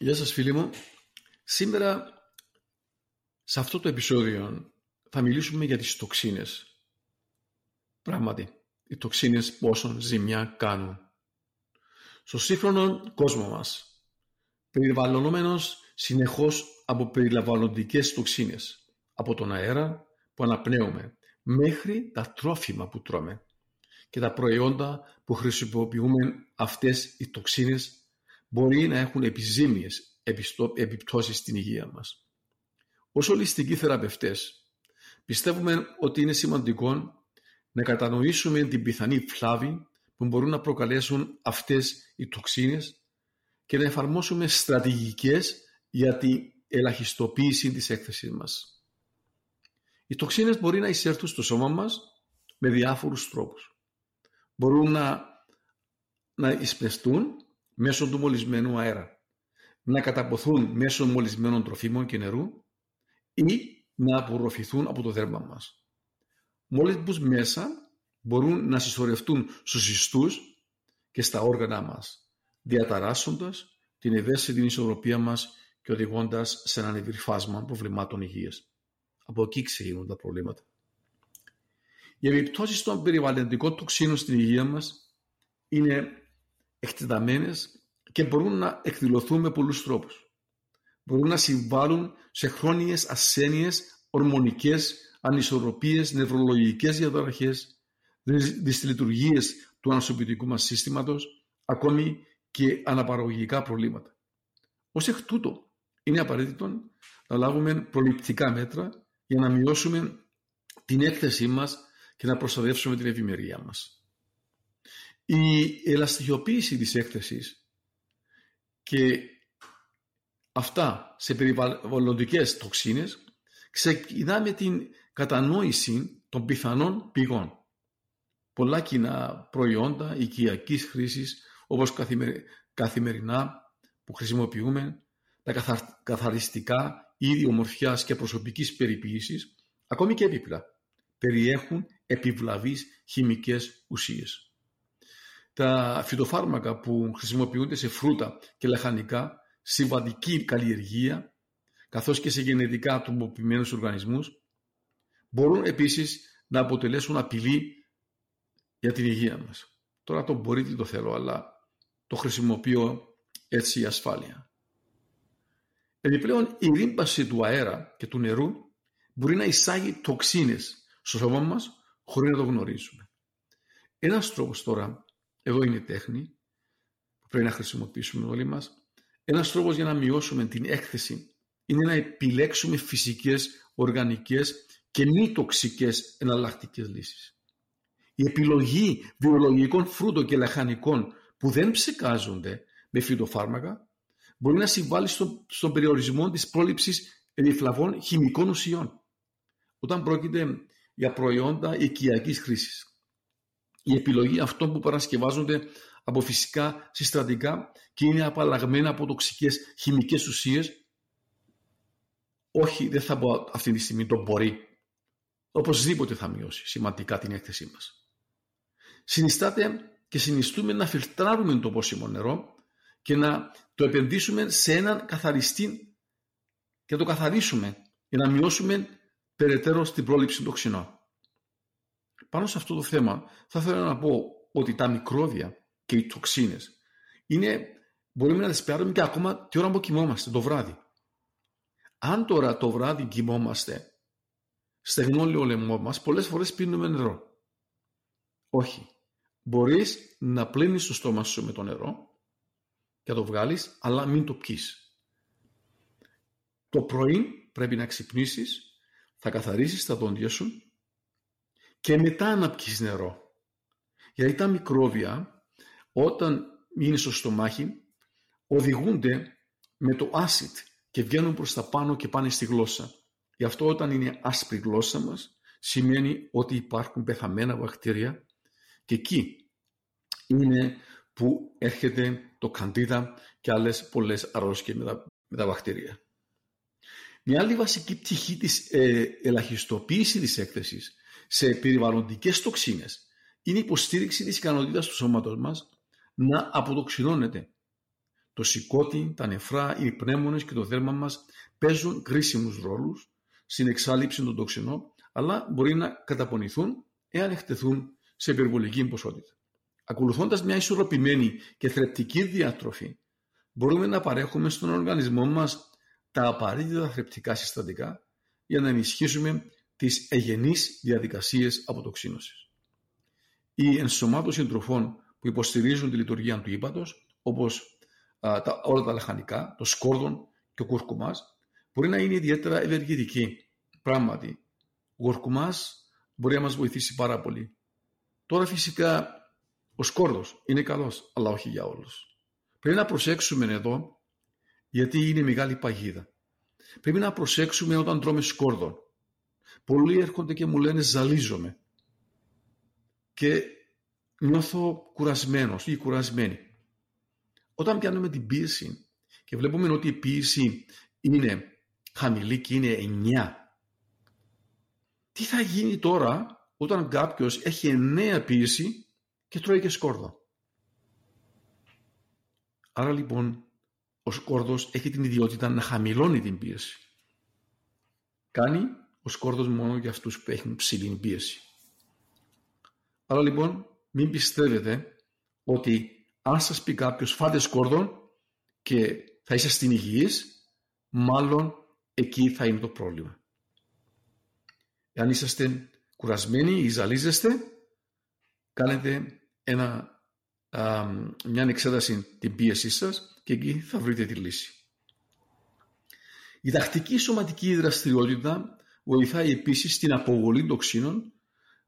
Γεια σας φίλοι μου. Σήμερα σε αυτό το επεισόδιο θα μιλήσουμε για τις τοξίνες. Πράγματι, οι τοξίνες πόσον ζημιά κάνουν. Στο σύγχρονο κόσμο μας, περιβαλλονόμενος συνεχώς από περιλαμβανοντικές τοξίνες, από τον αέρα που αναπνέουμε, μέχρι τα τρόφιμα που τρώμε και τα προϊόντα που χρησιμοποιούμε αυτές οι τοξίνες μπορεί να έχουν επιζήμιες επιπτώσεις στην υγεία μας. Ως ολιστικοί θεραπευτές, πιστεύουμε ότι είναι σημαντικό να κατανοήσουμε την πιθανή φλάβη που μπορούν να προκαλέσουν αυτές οι τοξίνες και να εφαρμόσουμε στρατηγικές για την ελαχιστοποίηση της έκθεσης μας. Οι τοξίνες μπορεί να εισέρθουν στο σώμα μας με διάφορους τρόπους. Μπορούν να, να εισπνευστούν μέσω του μολυσμένου αέρα, να καταποθούν μέσω μολυσμένων τροφίμων και νερού ή να απορροφηθούν από το δέρμα μας. Μόλις μπουν μέσα μπορούν να συσσωρευτούν στους ιστούς και στα όργανα μας, διαταράσσοντας την ευαίσθητη ισορροπία μας και οδηγώντας σε έναν ευρύ φάσμα προβλημάτων υγείας. Από εκεί ξεκινούν τα προβλήματα. Οι επιπτώσεις των περιβαλλοντικών τοξίνων στην υγεία μας είναι εκτεταμένες και μπορούν να εκδηλωθούν με πολλούς τρόπους. Μπορούν να συμβάλλουν σε χρόνιες ασθένειες, ορμονικές, ανισορροπίες, νευρολογικές διαταραχές, δυσλειτουργίες του ανασωπητικού μας σύστηματος, ακόμη και αναπαραγωγικά προβλήματα. Ως εκ τούτου, είναι απαραίτητο να λάβουμε προληπτικά μέτρα για να μειώσουμε την έκθεσή μας και να προστατεύσουμε την ευημερία μας. Η ελαστιοποίηση της έκθεσης και αυτά σε περιβαλλοντικές τοξίνες ξεκινά με την κατανόηση των πιθανών πηγών. Πολλά κοινά προϊόντα οικιακής χρήσης όπως καθημερινά που χρησιμοποιούμε, τα καθαριστικά είδη ομορφιάς και προσωπικής περιποίησης, ακόμη και έπιπλα, περιέχουν επιβλαβείς χημικές ουσίες τα φυτοφάρμακα που χρησιμοποιούνται σε φρούτα και λαχανικά, συμβατική καλλιεργία, καθώς και σε γενετικά τροποποιημένους οργανισμούς, μπορούν επίσης να αποτελέσουν απειλή για την υγεία μας. Τώρα το μπορείτε το θέλω, αλλά το χρησιμοποιώ έτσι η ασφάλεια. Επιπλέον η ρήμπαση του αέρα και του νερού μπορεί να εισάγει τοξίνες στο σώμα μας χωρίς να το γνωρίζουμε. Ένας τρόπος τώρα εδώ είναι η τέχνη που πρέπει να χρησιμοποιήσουμε όλοι μας. Ένας τρόπος για να μειώσουμε την έκθεση είναι να επιλέξουμε φυσικές, οργανικές και μη τοξικές εναλλακτικές λύσεις. Η επιλογή βιολογικών φρούτων και λαχανικών που δεν ψεκάζονται με φυτοφάρμακα μπορεί να συμβάλλει στο, στον περιορισμό της πρόληψης επιφλαβών χημικών ουσιών όταν πρόκειται για προϊόντα οικιακής χρήσης η επιλογή αυτών που παρασκευάζονται από φυσικά συστατικά και είναι απαλλαγμένα από τοξικές χημικές ουσίες όχι δεν θα πω αυτή τη στιγμή το μπορεί οπωσδήποτε θα μειώσει σημαντικά την έκθεσή μας. Συνιστάται και συνιστούμε να φιλτράρουμε το πόσιμο νερό και να το επενδύσουμε σε έναν καθαριστή και να το καθαρίσουμε για να μειώσουμε περαιτέρω στην πρόληψη τοξινών. Πάνω σε αυτό το θέμα θα ήθελα να πω ότι τα μικρόβια και οι τοξίνες είναι, μπορούμε να τις πάρουμε και ακόμα τη ώρα που κοιμόμαστε, το βράδυ. Αν τώρα το βράδυ κοιμόμαστε, στεγνώνει ο λαιμό μας, πολλές φορές πίνουμε νερό. Όχι. Μπορείς να πλύνεις το στόμα σου με το νερό και να το βγάλεις, αλλά μην το πιείς. Το πρωί πρέπει να ξυπνήσεις, θα καθαρίσεις τα δόντια σου και μετά να πιεις νερό. Γιατί τα μικρόβια όταν είναι στο στομάχι οδηγούνται με το acid και βγαίνουν προς τα πάνω και πάνε στη γλώσσα. Γι' αυτό όταν είναι άσπρη η γλώσσα μας σημαίνει ότι υπάρχουν πεθαμένα βακτήρια και εκεί είναι που έρχεται το καντίδα και άλλες πολλές αρρώσκες με τα, με τα βακτήρια. Μια άλλη βασική πτυχή της ε, ελαχιστοποίησης της έκθεσης σε περιβαλλοντικές τοξίνες είναι η υποστήριξη της ικανότητας του σώματος μας να αποτοξινώνεται. Το σηκώτη, τα νεφρά, οι πνεύμονες και το δέρμα μας παίζουν κρίσιμους ρόλους στην εξάλληψη των τοξινών, αλλά μπορεί να καταπονηθούν εάν εκτεθούν σε υπερβολική ποσότητα. Ακολουθώντας μια ισορροπημένη και θρεπτική διατροφή, μπορούμε να παρέχουμε στον οργανισμό μας τα απαραίτητα θρεπτικά συστατικά για να ενισχύσουμε τις εγενείς διαδικασίες αποτοξίνωσης. Η ενσωμάτωση τροφών που υποστηρίζουν τη λειτουργία του ύπατος, όπως τα, όλα τα λαχανικά, το σκόρδον και ο κουρκουμάς, μπορεί να είναι ιδιαίτερα ευεργετική. Πράγματι, ο κουρκουμάς μπορεί να μας βοηθήσει πάρα πολύ. Τώρα φυσικά ο σκόρδος είναι καλός, αλλά όχι για όλους. Πρέπει να προσέξουμε εδώ, γιατί είναι μεγάλη παγίδα. Πρέπει να προσέξουμε όταν τρώμε σκόρδον. Πολλοί έρχονται και μου λένε ζαλίζομαι. Και νιώθω κουρασμένος ή κουρασμένη. Όταν πιάνουμε την πίεση και βλέπουμε ότι η πίεση είναι χαμηλή και είναι 9, τι θα γίνει τώρα όταν κάποιος έχει 9 πίεση και τρώει και σκόρδο; Άρα λοιπόν ο σκόρδος έχει την ιδιότητα να χαμηλώνει την πίεση. Κάνει ο σκόρδος μόνο για αυτούς που έχουν ψηλή πίεση. Άρα λοιπόν μην πιστεύετε ότι αν σας πει κάποιος φάτε σκόρδον και θα είσαι στην υγιής, μάλλον εκεί θα είναι το πρόβλημα. Εάν είσαστε κουρασμένοι ή ζαλίζεστε, κάνετε ένα, μια εξέταση την πίεσή σας και εκεί θα βρείτε τη λύση. Η τακτική σωματική δραστηριότητα βοηθάει επίσης στην αποβολή τοξίνων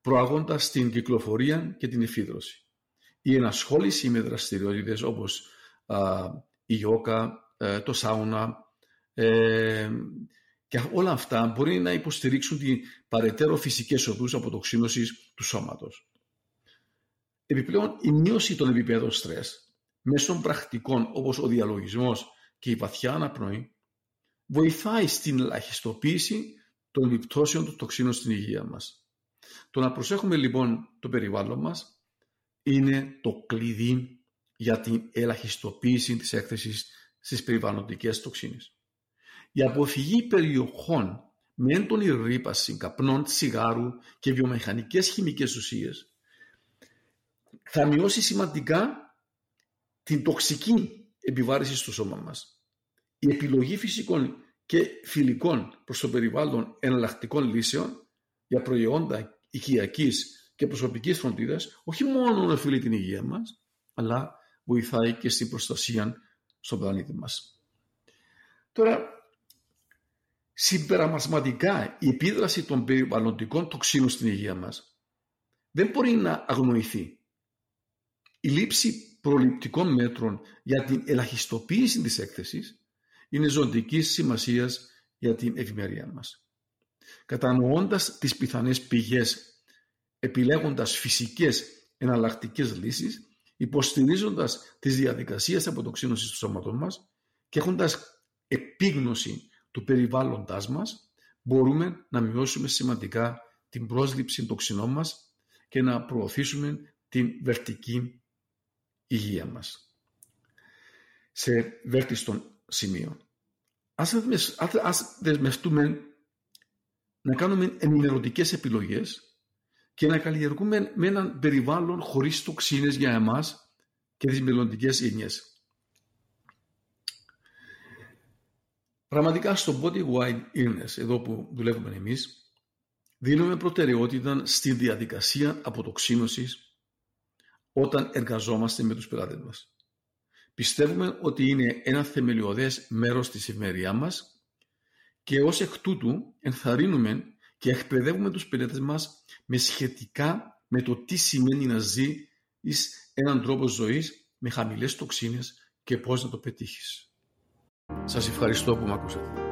προαγώντας την κυκλοφορία και την εφίδρωση. Η ενασχόληση με δραστηριότητες όπως η γιόκα, ε, το σάουνα ε, και όλα αυτά μπορεί να υποστηρίξουν την παρετέρω φυσικές οδούς αποτοξίνωσης του σώματος. Επιπλέον, η μείωση των επιπέδων στρες μέσω πρακτικών όπως ο διαλογισμός και η βαθιά αναπνοή βοηθάει στην ελαχιστοποίηση των επιπτώσεων του τοξίνων στην υγεία μας. Το να προσέχουμε λοιπόν το περιβάλλον μας είναι το κλειδί για την ελαχιστοποίηση της έκθεσης στις περιβαλλοντικές τοξίνες. Η αποφυγή περιοχών με έντονη ρήπαση καπνών, τσιγάρου και βιομηχανικές χημικές ουσίες θα μειώσει σημαντικά την τοξική επιβάρηση στο σώμα μας. Η επιλογή φυσικών και φιλικών προς το περιβάλλον εναλλακτικών λύσεων για προϊόντα οικιακής και προσωπικής φροντίδας όχι μόνο οφείλει την υγεία μας, αλλά βοηθάει και στην προστασία στον πλανήτη μας. Τώρα, συμπεραμασματικά η επίδραση των περιβαλλοντικών τοξίνων στην υγεία μας δεν μπορεί να αγνοηθεί. Η λήψη προληπτικών μέτρων για την ελαχιστοποίηση της έκθεσης είναι ζωτικής σημασίας για την ευημερία μας. Κατανοώντας τις πιθανές πηγές επιλέγοντας φυσικές εναλλακτικές λύσεις, υποστηρίζοντας τις διαδικασίες αποτοξίνωσης του σώματος μας και έχοντας επίγνωση του περιβάλλοντάς μας, μπορούμε να μειώσουμε σημαντικά την πρόσληψη τοξινών μας και να προωθήσουμε την βερτική υγεία μας. Σε βέρτιστον σημείο. Ας δεσμευτούμε να κάνουμε ενημερωτικές επιλογές και να καλλιεργούμε με έναν περιβάλλον χωρίς τοξίνες για εμάς και τις μελλοντικές γενιές. Πραγματικά στο Body Wide Illness, εδώ που δουλεύουμε εμείς, δίνουμε προτεραιότητα στη διαδικασία αποτοξίνωσης όταν εργαζόμαστε με τους πελάτες μας. Πιστεύουμε ότι είναι ένα θεμελιωδές μέρος της ευημερία μας και ως εκ τούτου ενθαρρύνουμε και εκπαιδεύουμε τους πελάτες μας με σχετικά με το τι σημαίνει να ζει εις έναν τρόπο ζωής με χαμηλές τοξίνες και πώς να το πετύχεις. Σας ευχαριστώ που με ακούσατε.